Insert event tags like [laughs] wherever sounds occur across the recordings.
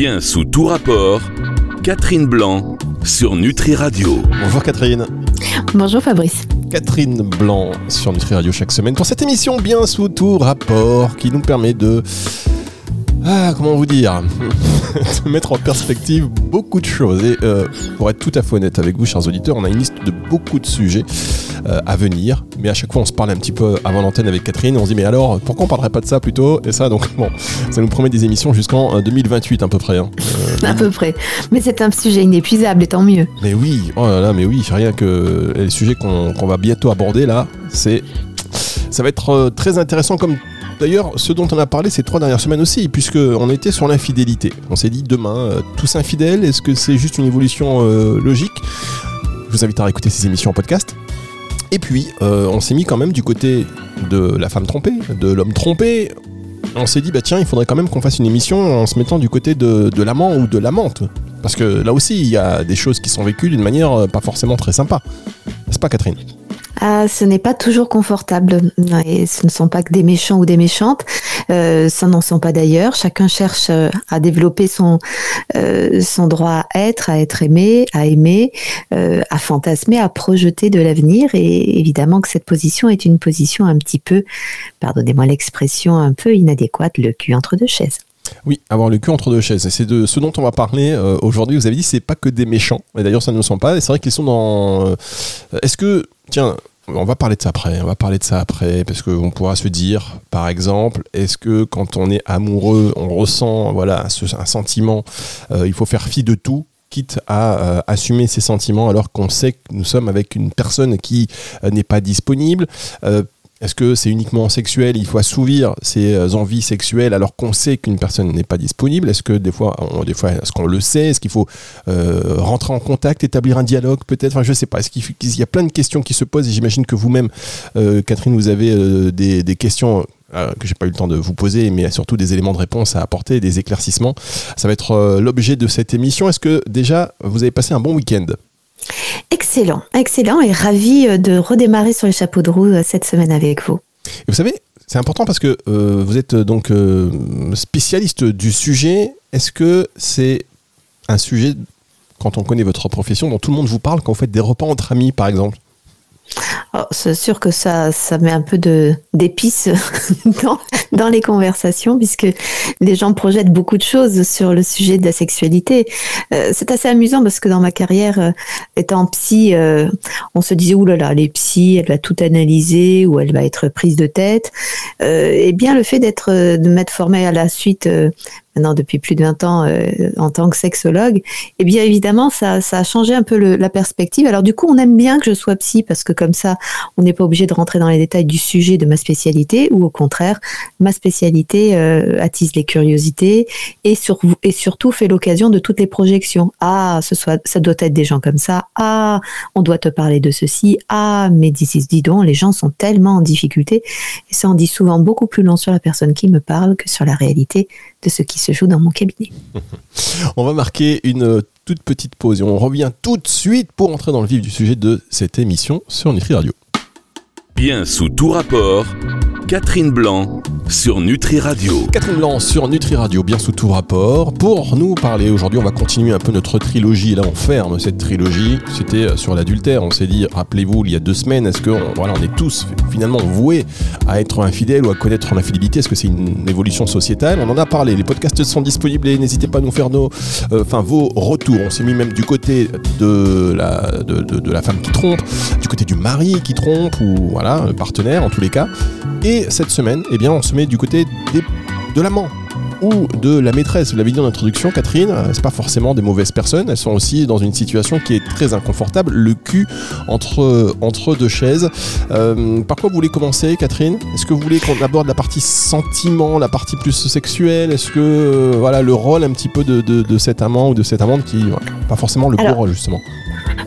Bien sous tout rapport, Catherine Blanc sur Nutri Radio. Bonjour Catherine. Bonjour Fabrice. Catherine Blanc sur Nutri Radio chaque semaine pour cette émission bien sous tout rapport qui nous permet de ah, comment vous dire [laughs] De mettre en perspective beaucoup de choses. Et euh, pour être tout à fait honnête avec vous, chers auditeurs, on a une liste de beaucoup de sujets euh, à venir. Mais à chaque fois, on se parle un petit peu avant l'antenne avec Catherine. Et on se dit, mais alors, pourquoi on parlerait pas de ça plutôt Et ça, donc, bon, ça nous promet des émissions jusqu'en 2028 à peu près. Hein. à peu près. Mais c'est un sujet inépuisable, et tant mieux. Mais oui, oh là là, mais oui, rien que les sujets qu'on va bientôt aborder là, c'est. Ça va être euh, très intéressant comme D'ailleurs, ce dont on a parlé ces trois dernières semaines aussi, puisqu'on était sur l'infidélité. On s'est dit demain, euh, tous infidèles, est-ce que c'est juste une évolution euh, logique? Je vous invite à réécouter ces émissions en podcast. Et puis, euh, on s'est mis quand même du côté de la femme trompée, de l'homme trompé. On s'est dit, bah tiens, il faudrait quand même qu'on fasse une émission en se mettant du côté de, de l'amant ou de l'amante. Parce que là aussi, il y a des choses qui sont vécues d'une manière pas forcément très sympa. N'est-ce pas, Catherine? Ah, ce n'est pas toujours confortable. Et ce ne sont pas que des méchants ou des méchantes. Euh, ça n'en sont pas d'ailleurs. Chacun cherche euh, à développer son, euh, son droit à être, à être aimé, à aimer, euh, à fantasmer, à projeter de l'avenir. Et évidemment que cette position est une position un petit peu, pardonnez-moi l'expression, un peu inadéquate, le cul entre deux chaises. Oui, avoir le cul entre deux chaises. C'est de ce dont on va parler aujourd'hui. Vous avez dit, c'est pas que des méchants. Et d'ailleurs, ça ne le sont pas. C'est vrai qu'ils sont dans. Est-ce que, tiens, on va parler de ça après, on va parler de ça après, parce qu'on pourra se dire, par exemple, est-ce que quand on est amoureux, on ressent voilà, un sentiment, euh, il faut faire fi de tout quitte à euh, assumer ses sentiments alors qu'on sait que nous sommes avec une personne qui euh, n'est pas disponible est-ce que c'est uniquement sexuel? Il faut assouvir ses euh, envies sexuelles alors qu'on sait qu'une personne n'est pas disponible Est-ce que des fois, des fois, est-ce qu'on le sait? Est-ce qu'il faut euh, rentrer en contact, établir un dialogue peut-être? Enfin, je sais pas. Qu'il y a plein de questions qui se posent et j'imagine que vous-même, euh, Catherine, vous avez des, des, questions que j'ai pas eu le temps de vous poser, mais surtout des éléments de réponse à apporter, des éclaircissements. Ça va être l'objet de cette émission. Est-ce que déjà vous avez passé un bon week-end? Excellent, excellent et ravi euh, de redémarrer sur les chapeaux de roue euh, cette semaine avec vous. Vous savez, c'est important parce que euh, vous êtes donc spécialiste du sujet. Est-ce que c'est un sujet, quand on connaît votre profession, dont tout le monde vous parle quand vous faites des repas entre amis, par exemple? Oh, c'est sûr que ça, ça met un peu de d'épices [laughs] dans, les conversations, puisque les gens projettent beaucoup de choses sur le sujet de la sexualité. Euh, c'est assez amusant parce que dans ma carrière, euh, étant psy, euh, on se disait, oulala, là là, les psy, elle va tout analyser ou elle va être prise de tête. et bien le fait d'être, de m'être formée à la suite maintenant depuis plus de 20 ans euh, en tant que sexologue, eh bien évidemment, ça, ça a changé un peu la perspective. Alors du coup, on aime bien que je sois psy parce que comme ça, on n'est pas obligé de rentrer dans les détails du sujet de ma spécialité, ou au contraire, ma spécialité euh, attise les curiosités et, sur, et surtout fait l'occasion de toutes les projections. Ah, ce soit, ça doit être des gens comme ça. Ah, on doit te parler de ceci. Ah, mais dis, dis donc, les gens sont tellement en difficulté et ça en dit souvent beaucoup plus long sur la personne qui me parle que sur la réalité de ce qui se joue dans mon cabinet. [laughs] on va marquer une toute petite pause et on revient tout de suite pour entrer dans le vif du sujet de cette émission sur Nutri Radio. Bien sous tout rapport, Catherine Blanc sur Nutri Radio. Catherine Blanc sur Nutri Radio, bien sous tout rapport. Pour nous parler aujourd'hui, on va continuer un peu notre trilogie. Là, on ferme cette trilogie. C'était euh, sur l'adultère. On s'est dit, rappelez-vous, il y a deux semaines, est-ce que voilà, on est tous finalement voués à être infidèles ou à connaître l'infidélité? Est-ce que c'est une évolution sociétale? On en a parlé. Les podcasts sont disponibles et n'hésitez pas à nous faire nos, euh, vos retours. On s'est mis même du côté de la, femme qui trompe, du côté du mari qui trompe ou voilà, partenaire en tous les cas. Cette semaine, eh bien, on se met du côté de l'amant ou de la maîtresse. Vous l'avez dit en introduction, Catherine, euh, c'est pas forcément des mauvaises personnes. Elles sont aussi dans une situation qui est très inconfortable, le cul entre, entre deux chaises. Euh, par quoi vous voulez commencer, Catherine? Est-ce que vous voulez qu'on aborde la partie sentiment, la partie plus sexuelle? Est-ce que euh, voilà le rôle un petit peu de, cet amant ou de cette amante qui, pas forcément le beau rôle justement?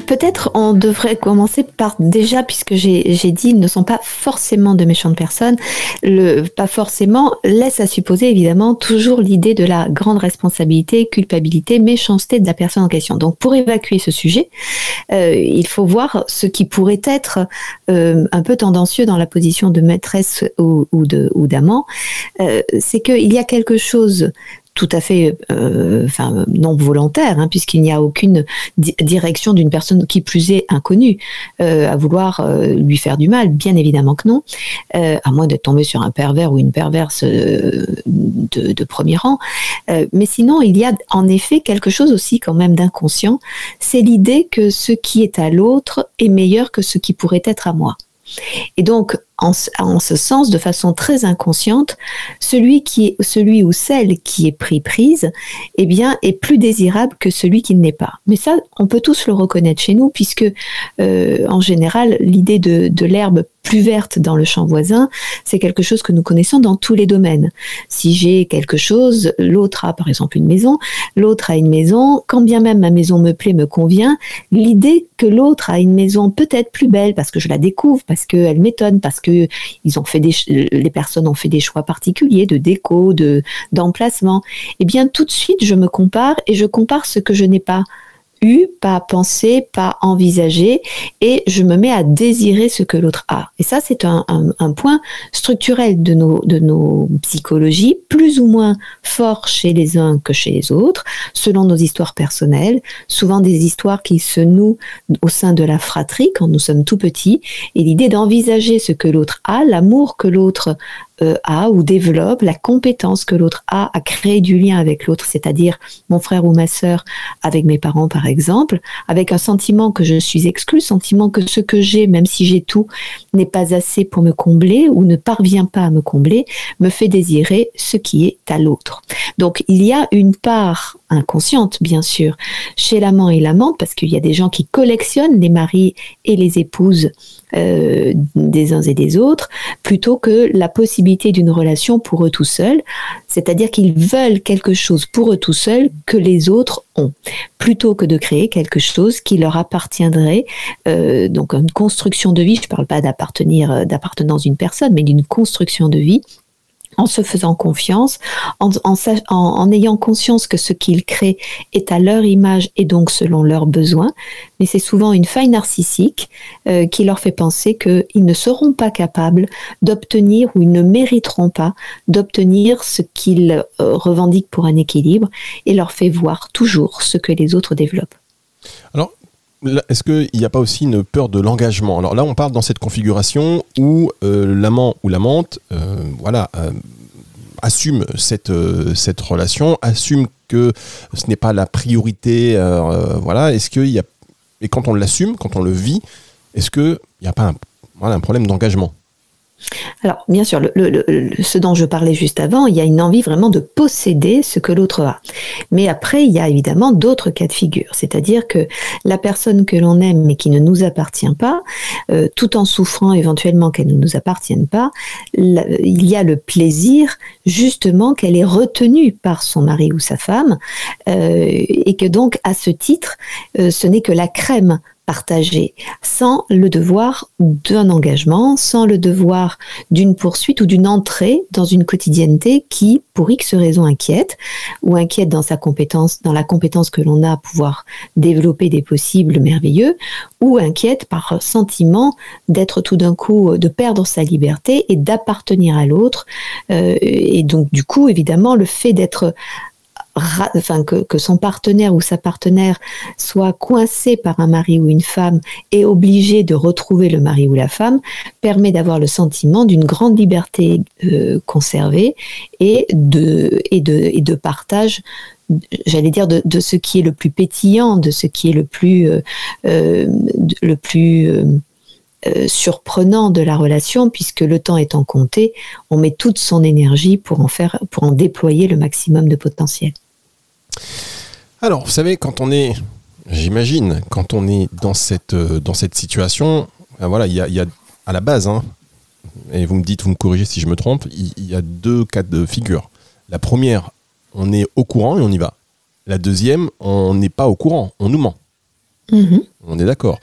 Peut-être on devrait commencer par déjà, puisque j'ai dit, ne sont pas forcément de méchantes personnes. Le pas forcément laisse à supposer évidemment toujours l'idée de la grande responsabilité, culpabilité, méchanceté de la personne en question. Donc pour évacuer ce sujet, euh, il faut voir ce qui pourrait être euh, un peu tendancieux dans la position de maîtresse ou, ou d'amant. Euh, C'est qu'il y a quelque chose tout à fait, euh, non volontaire, hein, puisqu'il n'y a aucune direction d'une personne qui plus est inconnue euh, à vouloir euh, lui faire du mal. Bien évidemment que non, à moins d'être tombé sur un pervers ou une perverse de, de, premier rang. mais sinon, il y a en effet quelque chose aussi quand même d'inconscient. C'est l'idée que ce qui est à l'autre est meilleur que ce qui pourrait être à moi. Et donc, en, ce sens, de façon très inconsciente, celui qui est, celui ou celle qui est pris prise, eh bien, est plus désirable que celui qui ne l'est pas. Mais ça, on peut tous le reconnaître chez nous, puisque euh, en général, l'idée de, de l'herbe plus verte dans le champ voisin, c'est quelque chose que nous connaissons dans tous les domaines. Si j'ai quelque chose, l'autre a par exemple une maison, l'autre a une maison, quand bien même ma maison me plaît, me convient, l'idée que l'autre a une maison peut-être plus belle parce que je la découvre, parce qu'elle m'étonne, parce que ont fait des, les personnes ont fait des choix particuliers de déco, de d'emplacement, eh bien tout de suite je me compare et je compare ce que je n'ai pas pas pensé, pas envisagé, et je me mets à désirer ce que l'autre a. Et ça, c'est un, point structurel de nos, de nos psychologies, plus ou moins fort chez les uns que chez les autres, selon nos histoires personnelles, souvent des histoires qui se nouent au sein de la fratrie quand nous sommes tout petits, et l'idée d'envisager ce que l'autre a, l'amour que l'autre euh, a ou développe, la compétence que l'autre a à créer du lien avec l'autre, c'est-à-dire mon frère ou ma sœur avec mes parents par exemple, avec un sentiment que je suis exclu, sentiment que ce que j'ai, même si j'ai tout, n'est pas assez pour me combler ou ne parvient pas à me combler, me fait désirer ce qui est à l'autre. Donc il y a une part inconsciente, bien sûr, chez l'amant et l'amante, parce qu'il y a des gens qui collectionnent les maris et les épouses euh, des uns et des autres, plutôt que la possibilité d'une relation pour eux tout seuls, c'est-à-dire qu'ils veulent quelque chose pour eux tout seuls que les autres ont, plutôt que de créer quelque chose qui leur appartiendrait, euh, donc une construction de vie, je ne parle pas d'appartenir, euh, d'appartenance d'une personne, mais d'une construction de vie en se faisant confiance, en, ayant conscience que ce qu'ils créent est à leur image et donc selon leurs besoins. Mais c'est souvent une faille narcissique euh, qui leur fait penser qu'ils ne seront pas capables d'obtenir ou ils ne mériteront pas d'obtenir ce qu'ils euh, revendiquent pour un équilibre et leur fait voir toujours ce que les autres développent. Alors, est-ce qu'il n'y a pas aussi une peur de l'engagement? Alors là, on parle dans cette configuration où euh, l'amant ou l'amante, euh, voilà, euh, assume cette, cette relation, assume que ce n'est pas la priorité, voilà. Est-ce qu'il y a et quand on l'assume, quand on le vit, est-ce qu'il n'y a pas un problème d'engagement? Alors, bien sûr, ce dont je parlais juste avant, il y a une envie vraiment de posséder ce que l'autre a. Mais après, il y a évidemment d'autres cas de figure. C'est-à-dire que la personne que l'on aime mais qui ne nous appartient pas, euh, tout en souffrant éventuellement qu'elle ne nous appartienne pas, il y a le plaisir justement qu'elle est retenue par son mari ou sa femme euh, et que donc, à ce titre, euh, ce n'est que la crème partagé, sans le devoir d'un engagement, sans le devoir d'une poursuite ou d'une entrée dans une quotidienneté qui, pour X raisons, inquiète, ou inquiète dans sa compétence, dans la compétence que l'on a à pouvoir développer des possibles merveilleux, ou inquiète par sentiment d'être tout d'un coup, de perdre sa liberté et d'appartenir à l'autre. Euh, et donc, du coup, évidemment, le fait d'être que, que, son partenaire ou sa partenaire soit coincé par un mari ou une femme et obligé de retrouver le mari ou la femme permet d'avoir le sentiment d'une grande liberté euh, conservée et de, et, de, et de partage j'allais dire de, de, ce qui est le plus pétillant, de ce qui est le plus euh, euh le plus euh, euh, surprenant de la relation, puisque le temps étant compté, on met toute son énergie pour en faire, pour en déployer le maximum de potentiel. Alors, vous savez, quand on est, j'imagine, quand on est dans cette, euh, dans cette situation, ben voilà, il y a, à la base, hein, et vous me dites, vous me corrigez si je me trompe, il y, a deux cas de figure. La première, on est au courant et on y va. La deuxième, on n'est pas au courant, on nous ment. Mm-hmm. On est d'accord.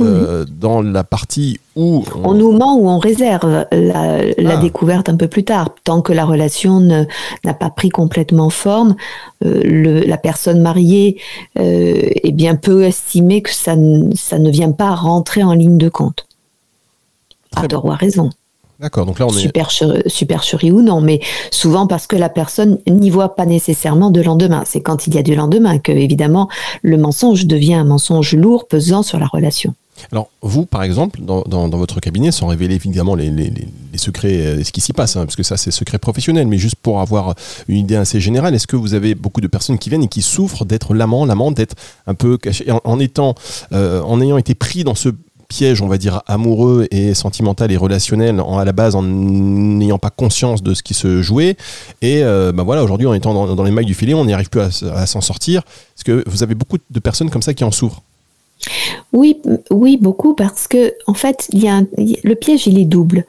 Euh, dans la partie où... On... nous ment ou on réserve la, ah. découverte un peu plus tard. Tant que la relation n'a pas pris complètement forme, euh, la personne mariée euh, est bien peu estimée que ça, ça ne vient pas rentrer en ligne de compte. À tort ou à raison. D'accord, donc là on est. Supercherie, supercherie ou non, mais souvent parce que la personne n'y voit pas nécessairement de lendemain. C'est quand il y a du lendemain que, évidemment, le mensonge devient un mensonge lourd, pesant sur la relation. Alors, vous, par exemple, dans, votre cabinet, sans révéler évidemment les, secrets, euh, ce qui s'y passe, hein, parce que ça, c'est secret professionnel, mais juste pour avoir une idée assez générale, est-ce que vous avez beaucoup de personnes qui viennent et qui souffrent d'être l'amant, l'amant, d'être un peu caché, en, euh, ayant été pris dans ce piège, on va dire, amoureux et sentimental et relationnel à la base en n'ayant pas conscience de ce qui se jouait. Et euh, bah voilà, aujourd'hui, en étant dans, les mailles du filet, on n'y arrive plus à s'en sortir. Est-ce que vous avez beaucoup de personnes comme ça qui en souffrent? Oui, oui, beaucoup parce que en fait, le piège, il est double.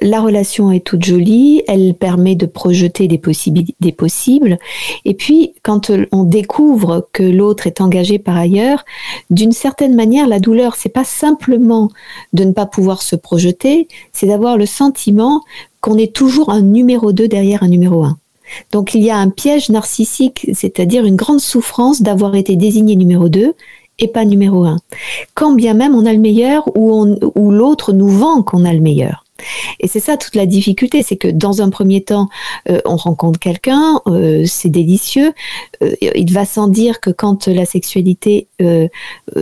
La relation est toute jolie, elle permet de projeter des, des possibles, et puis quand on découvre que l'autre est engagé par ailleurs, d'une certaine manière, la douleur, c'est pas simplement de ne pas pouvoir se projeter, c'est d'avoir le sentiment qu'on est toujours un numéro 2 derrière un numéro 1. Donc il y a un piège narcissique, c'est-à-dire une grande souffrance d'avoir été désigné numéro 2 et pas numéro un. Quand bien même on a le meilleur ou, ou l'autre nous vend qu'on a le meilleur. Et c'est ça toute la difficulté, c'est que dans un premier temps, euh, on rencontre quelqu'un, euh, c'est délicieux. Euh, il va sans dire que quand la sexualité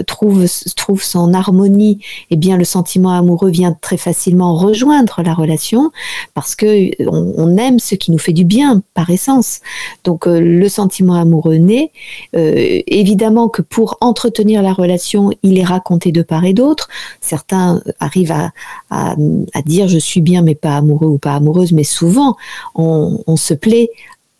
trouve, trouve son harmonie, eh bien le sentiment amoureux vient très facilement rejoindre la relation parce que on, aime ce qui nous fait du bien par essence. Donc le sentiment amoureux naît. évidemment que pour entretenir la relation, il est raconté de part et d'autre. Certains arrivent à, à, à dire je suis bien mais pas amoureux ou pas amoureuse, mais souvent on, se plaît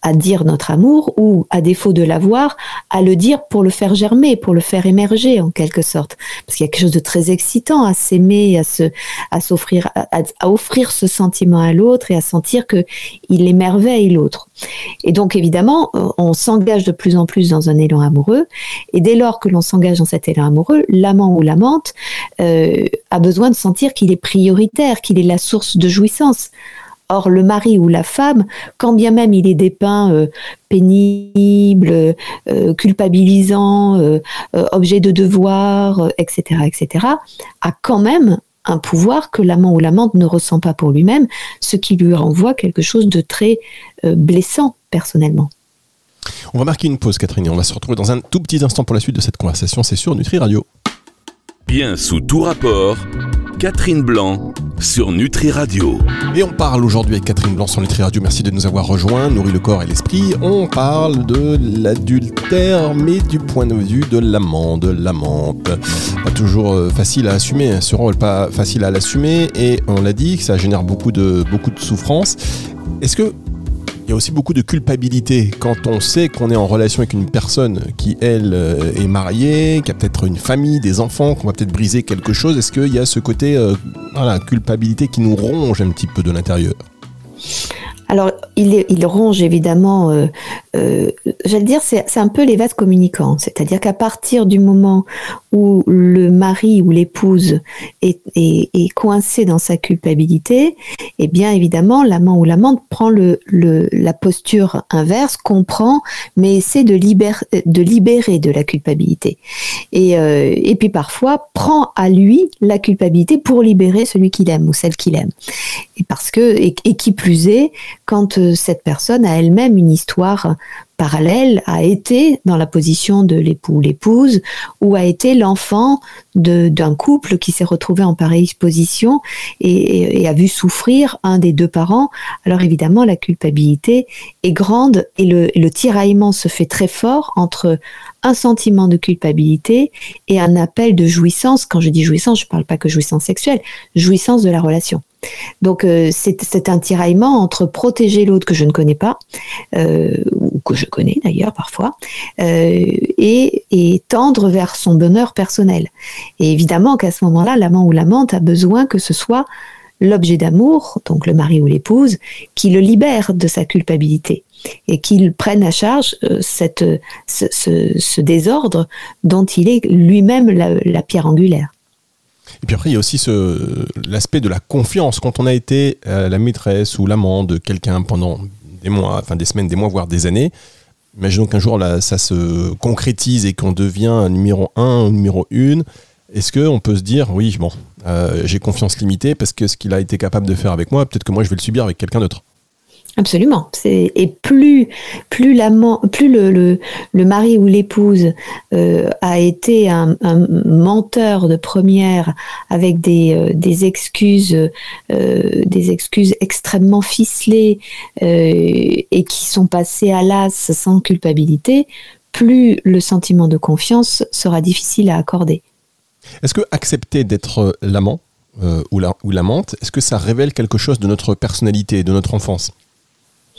à dire notre amour ou, à défaut de l'avoir, à le dire pour le faire germer, pour le faire émerger en quelque sorte. Parce qu'il y a quelque chose de très excitant à s'aimer, à se, à s'offrir, à, offrir ce sentiment à l'autre et à sentir que il émerveille l'autre. Et donc évidemment, on s'engage de plus en plus dans un élan amoureux. Et dès lors que l'on s'engage dans cet élan amoureux, l'amant ou l'amante euh, a besoin de sentir qu'il est prioritaire, qu'il est la source de jouissance. Or, le mari ou la femme, quand bien même il est dépeint euh, pénible, euh, culpabilisant, euh, objet de devoir, etc., etc., a quand même un pouvoir que l'amant ou l'amante ne ressent pas pour lui-même, ce qui lui renvoie quelque chose de très blessant personnellement. On va marquer une pause, Catherine, et on va se retrouver dans un tout petit instant pour la suite de cette conversation. C'est sur Nutri Radio. Bien sous tout rapport, Catherine Blanc sur Nutri Radio. Et on parle aujourd'hui avec Catherine Blanc sur Nutri Radio. Merci de nous avoir rejoints, nourri le corps et l'esprit. On parle de l'adultère, mais du point de vue de l'amant, de l'amante. Pas toujours euh, facile à assumer, hein, ce rôle pas facile à l'assumer. Et on l'a dit, que ça génère beaucoup de, beaucoup de souffrance. Est-ce que y a aussi beaucoup de culpabilité quand on sait qu'on est en relation avec une personne qui, elle, euh, est mariée, qui a peut-être une famille, des enfants, qu'on va peut-être briser quelque chose. Est-ce qu'il y a ce côté euh, voilà, culpabilité qui nous ronge un petit peu de l'intérieur? Alors, il, il, ronge évidemment, euh, euh, j'allais dire, c'est un peu les vases communicants. C'est-à-dire qu'à partir du moment où le mari ou l'épouse est, coincé dans sa culpabilité, eh bien évidemment, l'amant ou l'amante prend la posture inverse, comprend, mais essaie de, libérer de la culpabilité. Et, euh, et puis parfois prend à lui la culpabilité pour libérer celui qu'il aime ou celle qu'il aime. Et parce que, et qui plus est, quand euh, cette personne a elle-même une histoire parallèle, a été dans la position de l'époux ou l'épouse, ou a été l'enfant d'un couple qui s'est retrouvé en pareille position et, a vu souffrir un des deux parents, alors évidemment la culpabilité est grande et le, le tiraillement se fait très fort entre un sentiment de culpabilité et un appel de jouissance. Quand je dis jouissance, je ne parle pas que jouissance sexuelle, jouissance de la relation. Donc euh, c'est un tiraillement entre protéger l'autre que je ne connais pas, euh, que je connais d'ailleurs parfois, euh, et, tendre vers son bonheur personnel. Et évidemment qu'à ce moment-là, l'amant ou l'amante a besoin que ce soit l'objet d'amour, donc le mari ou l'épouse, qui le libère de sa culpabilité et qu'il prenne à charge cette, ce, ce, désordre dont il est lui-même la pierre angulaire. Et puis après, il y a aussi l'aspect de la confiance. Quand on a été euh, la maîtresse ou l'amant de quelqu'un pendant des mois, enfin des semaines, des mois, voire des années, imaginons qu'un jour là, ça se concrétise et qu'on devient numéro un ou numéro une. Est-ce qu'on peut se dire, oui, bon, j'ai confiance limitée parce que ce qu'il a été capable de faire avec moi, peut-être que moi je vais le subir avec quelqu'un d'autre? Absolument. Et plus, le, mari ou l'épouse euh, a été un, menteur de première avec des, euh, excuses, euh, des excuses extrêmement ficelées et qui sont passées à l'as sans culpabilité, plus le sentiment de confiance sera difficile à accorder. Est-ce que accepter d'être l'amant ou l'amante, est-ce que ça révèle quelque chose de notre personnalité, de notre enfance?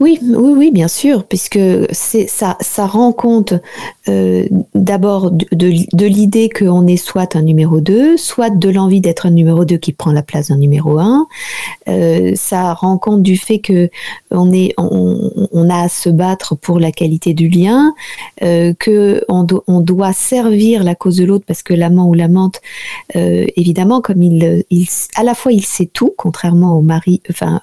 oui, oui, oui, bien sûr, puisque ça, ça rend compte euh, d'abord de, l'idée qu'on est soit un numéro 2, soit de l'envie d'être un numéro 2 qui prend la place d'un numéro 1. Euh, ça rend compte du fait que on, on, a à se battre pour la qualité du lien, euh, que on, doit servir la cause de l'autre parce que l'amant ou l'amante, évidemment, comme à la fois il sait tout, contrairement au mari, enfin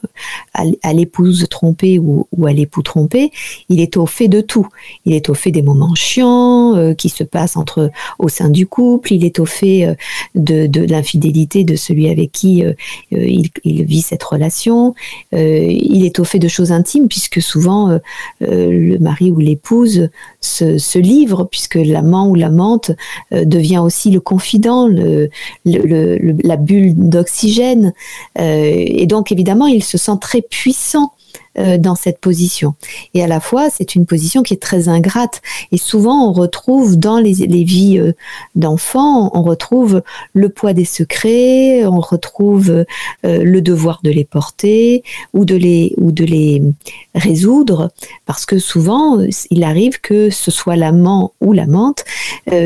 à, l'épouse trompée ou, ou à l'époux trompé, il est au fait de tout. Il est au fait des moments chiants euh, qui se passe entre au sein du couple. Il est au fait euh, de, l'infidélité de celui avec qui euh, il, vit cette relation. il est au fait de choses intimes puisque souvent le mari ou l'épouse se, livre puisque l'amant ou l'amante devient aussi le confident, la bulle d'oxygène. et donc évidemment, il se sent très puissant euh, dans cette position. Et à la fois, c'est une position qui est très ingrate. Et souvent, on retrouve dans les, vies euh, d'enfants, on retrouve le poids des secrets, on retrouve euh, le devoir de les porter ou de les, ou de les résoudre. Parce que souvent, il arrive que ce soit l'amant ou l'amante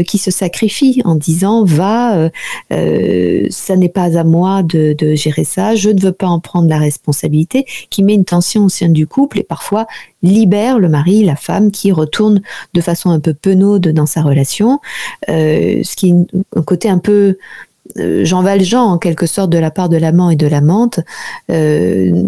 qui se sacrifie en disant va, ça n'est pas à moi de, de gérer ça, je ne veux pas en prendre la responsabilité, qui met une tension du couple et parfois libère le mari, la femme qui retourne de façon un peu penaude dans sa relation, euh, ce qui est un côté un peu euh, Jean Valjean en quelque sorte de la part de l'amant et de l'amante. Euh,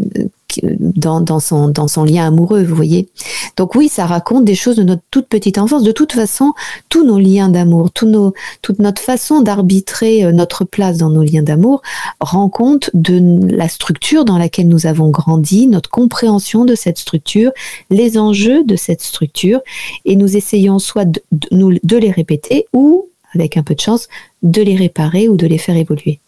dans, son, dans son lien amoureux, vous voyez. Donc oui, ça raconte des choses de notre toute petite enfance. De toute façon, tous nos liens d'amour, toute notre façon d'arbitrer euh, notre place dans nos liens d'amour rend compte de la structure dans laquelle nous avons grandi, notre compréhension de cette structure, les enjeux de cette structure, et nous essayons soit de les répéter ou, avec un peu de chance, de les réparer ou de les faire évoluer.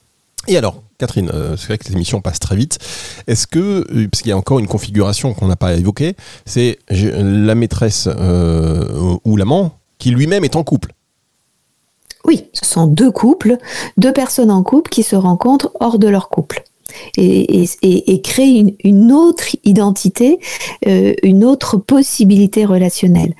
Et alors, Catherine, euh, c'est vrai que les émissions passent très vite. Est-ce que, euh, parce qu'il y a encore une configuration qu'on n'a pas évoquée, c'est la maîtresse euh, ou l'amant qui lui-même est en couple? Oui, ce sont deux couples, deux personnes en couple qui se rencontrent hors de leur couple. Et, créer une, autre identité, une autre possibilité relationnelle.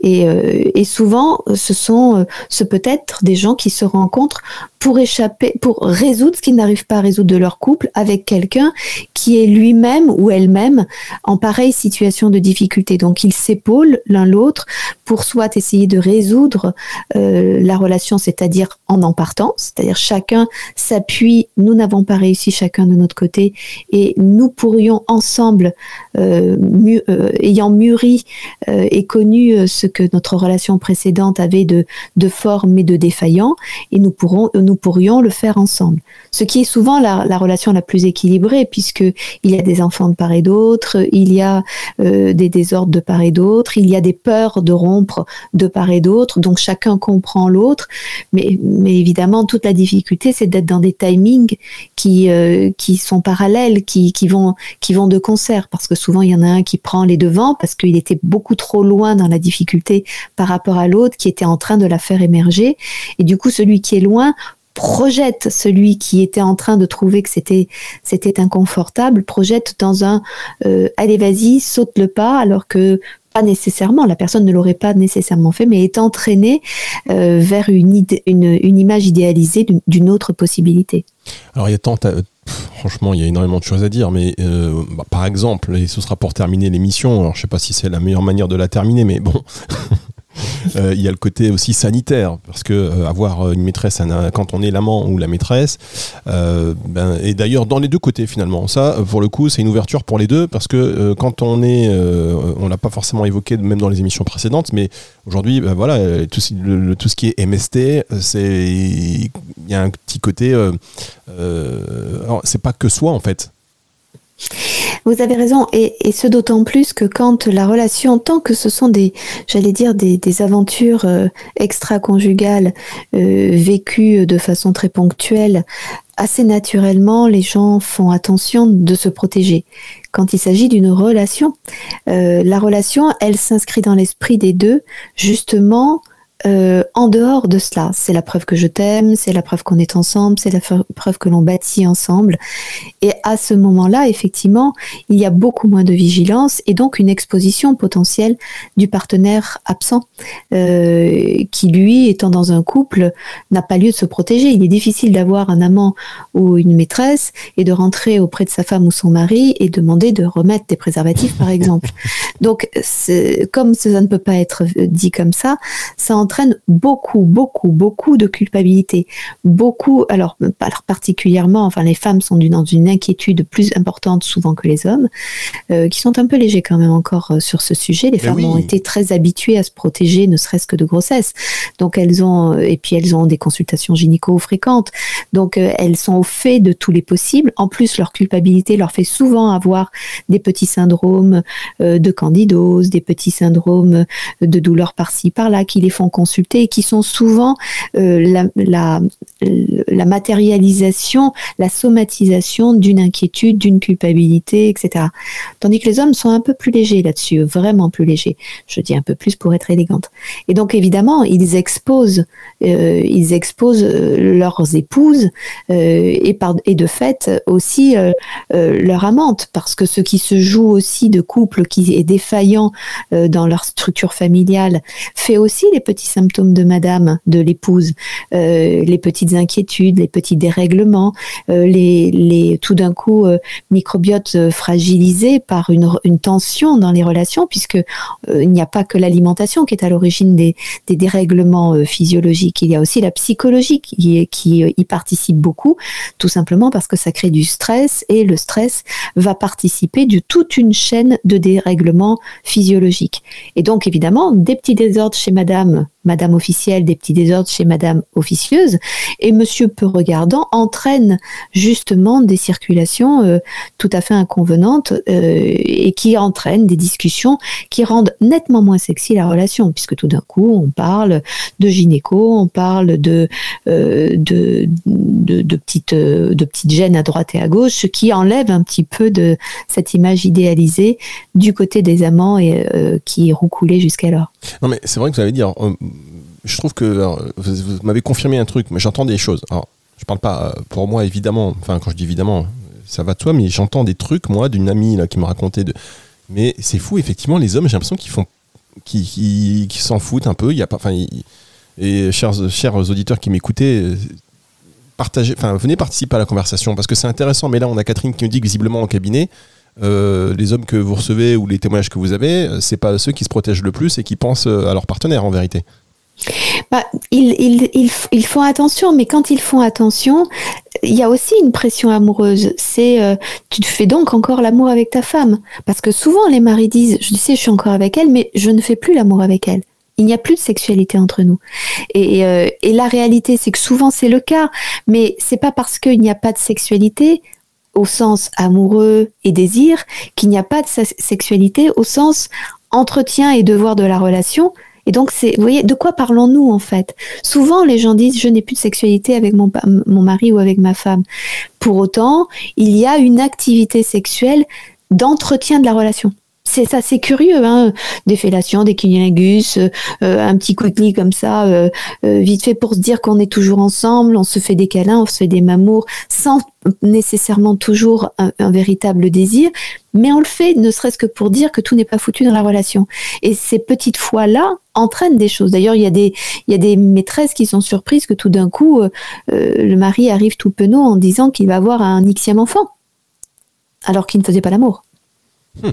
Et, et souvent, ce sont, ce peut être des gens qui se rencontrent pour échapper, pour résoudre ce qu'ils n'arrivent pas à résoudre de leur couple avec quelqu'un qui est lui-même ou elle-même en pareille situation de difficulté. Donc ils s'épaulent l'un l'autre pour soit essayer de résoudre euh, la relation, c'est-à-dire en en partant, c'est-à-dire chacun s'appuie, nous n'avons pas réussi chacun de notre côté et nous pourrions ensemble, euh, euh, ayant mûri et connu ce que notre relation précédente avait de, de fort mais de défaillant, et nous pourrons nous pourrions le faire ensemble. Ce qui est souvent la, relation la plus équilibrée, puisque il y a des enfants de part et d'autre, il y a euh, des désordres de part et d'autre, il y a des peurs de rompre de part et d'autre, donc chacun comprend l'autre. Mais, mais évidemment, toute la difficulté, c'est d'être dans des timings qui, euh, sont parallèles, qui, qui, vont, qui vont de concert, parce que souvent il y en a un qui prend les devants parce qu'il était beaucoup trop loin dans la difficulté par rapport à l'autre qui était en train de la faire émerger. Et du coup, celui qui est loin projette celui qui était en train de trouver que c'était c'était inconfortable, projette dans un euh, allez vas-y saute le pas alors que pas nécessairement, la personne ne l'aurait pas nécessairement fait, mais est entraînée euh, vers une, une, une, image idéalisée d'une autre possibilité. Alors il y a tant, franchement, il y a énormément de choses à dire, mais euh, bah, par exemple, et ce sera pour terminer l'émission, alors je sais pas si c'est la meilleure manière de la terminer, mais bon, [laughs] il y a le côté aussi sanitaire, parce que avoir une maîtresse quand on est l'amant ou la maîtresse, ben, et d'ailleurs dans les deux côtés finalement, ça pour le coup c'est une ouverture pour les deux, parce que quand on est, on l'a pas forcément évoqué même dans les émissions précédentes, mais aujourd'hui, ben, voilà, tout, tout, ce qui est MST, c'est il y a un petit côté, c'est pas que soi en fait. Vous avez raison, et, ce d'autant plus que quand la relation, tant que ce sont des, j'allais dire, des, aventures euh, extra-conjugales euh, vécues de façon très ponctuelle, assez naturellement, les gens font attention de se protéger. Quand il s'agit d'une relation, euh, la relation, elle s'inscrit dans l'esprit des deux, justement euh, en dehors de cela. C'est la preuve que je t'aime, c'est la preuve qu'on est ensemble, c'est la preuve que l'on bâtit ensemble. Et à ce moment-là, effectivement, il y a beaucoup moins de vigilance et donc une exposition potentielle du partenaire absent, euh, qui lui, étant dans un couple, n'a pas lieu de se protéger. Il est difficile d'avoir un amant ou une maîtresse et de rentrer auprès de sa femme ou son mari et demander de remettre des préservatifs, par exemple. [laughs] Donc, comme ça ne peut pas être dit comme ça, ça entraîne beaucoup, beaucoup, beaucoup de culpabilité. Beaucoup, alors, particulièrement, enfin, les femmes sont dans une inquiétude plus importante souvent que les hommes, euh, qui sont un peu légers quand même encore euh, sur ce sujet. Les femmes ont été très habituées à se protéger, ne serait-ce que de grossesse. Donc, elles ont, euh, et puis elles ont des consultations gynéco fréquentes. Donc, elles sont au fait de tous les possibles. En plus, leur culpabilité leur fait souvent avoir des petits syndromes de candidose, des petits syndromes de douleur par-ci, par-là, qui les font et qui sont souvent euh, la, matérialisation, la somatisation d'une inquiétude, d'une culpabilité, etc. Tandis que les hommes sont un peu plus légers là-dessus, vraiment plus légers. Je dis un peu plus pour être élégante. Et donc évidemment, ils exposent, euh, ils exposent euh, leurs épouses et, et de fait aussi leur amante, parce que ce qui se joue aussi de couple qui est défaillant dans leur structure familiale fait aussi les petits symptômes de madame, de l'épouse, euh, les petites inquiétudes, les petits dérèglements, euh, les, les, tout d'un coup euh, microbiote fragilisé par une, une, tension dans les relations, puisque il n'y a pas que l'alimentation qui est à l'origine des, des, dérèglements physiologiques, il y a aussi la psychologie qui, qui y participe beaucoup, tout simplement parce que ça crée du stress et le stress va participer de toute une chaîne de dérèglements physiologiques. Et donc évidemment, des petits désordres chez madame Madame officielle des petits désordres chez Madame officieuse, et Monsieur peu regardant entraîne justement des circulations euh, tout à fait inconvenantes euh, et qui entraînent des discussions qui rendent nettement moins sexy la relation, puisque tout d'un coup on parle de gynéco, on parle de, euh, de, de, petites, de petites gènes à droite et à gauche, ce qui enlève un petit peu de cette image idéalisée du côté des amants et, qui roucoulait jusqu'alors. Non mais c'est vrai que vous allez dire je trouve que vous, m'avez confirmé un truc, mais j'entends des choses. Alors, je parle pas euh, pour moi évidemment. Enfin, quand je dis évidemment, ça va de soi, mais j'entends des trucs moi d'une amie là qui me racontait de. Mais c'est fou, effectivement, les hommes, j'ai l'impression qu'ils font, qui, s'en foutent un peu. Il y a pas, enfin, et chers, chers auditeurs qui m'écoutaient, euh, partagez, enfin, venez participer à la conversation parce que c'est intéressant. Mais là, on a Catherine qui nous dit que visiblement au cabinet, euh, les hommes que vous recevez ou les témoignages que vous avez, c'est pas ceux qui se protègent le plus et qui pensent à leur partenaire en vérité. Bah, ils, font attention, mais quand ils font attention, il y a aussi une pression amoureuse. C'est euh, tu fais donc encore l'amour avec ta femme, parce que souvent les maris disent, je sais, je suis encore avec elle, mais je ne fais plus l'amour avec elle. Il n'y a plus de sexualité entre nous. Et, euh, et la réalité, c'est que souvent c'est le cas, mais c'est pas parce qu'il n'y a pas de sexualité au sens amoureux et désir qu'il n'y a pas de sexualité au sens entretien et devoir de la relation et donc, c'est, vous voyez, de quoi parlons-nous en fait? Souvent, les gens disent je n'ai plus de sexualité avec mon, mon mari ou avec ma femme. Pour autant, il y a une activité sexuelle d'entretien de la relation. C'est c'est curieux, hein des fellations, des cunilingus, euh, un petit quickly comme ça, euh, euh, vite fait pour se dire qu'on est toujours ensemble, on se fait des câlins, on se fait des mamours, sans nécessairement toujours un, véritable désir, mais on le fait ne serait-ce que pour dire que tout n'est pas foutu dans la relation. Et ces petites fois-là entraînent des choses. D'ailleurs, il y a des y a des maîtresses qui sont surprises que tout d'un coup le mari arrive tout penaud en disant qu'il va avoir un xième enfant, alors qu'il ne faisait pas l'amour. Hmm.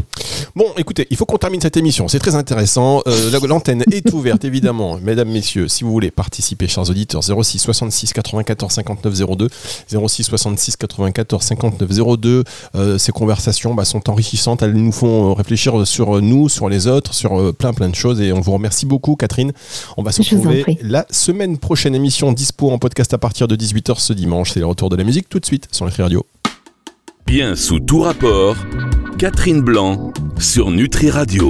Bon, écoutez, il faut qu'on termine cette émission. C'est très intéressant. Euh, l'antenne est [laughs] ouverte, évidemment. Mesdames, messieurs, si vous voulez participer, chers auditeurs, 06 66 94 59 02, 06 66 94 59 02. ces conversations bah, sont enrichissantes. Elles nous font réfléchir sur nous, sur les autres, sur euh, plein plein de choses. Et on vous remercie beaucoup, Catherine. On va se retrouver la semaine prochaine. Émission dispo en podcast à partir de 18h ce dimanche. C'est le retour de la musique tout de suite sur les Radio. Bien sous tout rapport, Catherine Blanc sur Nutri Radio.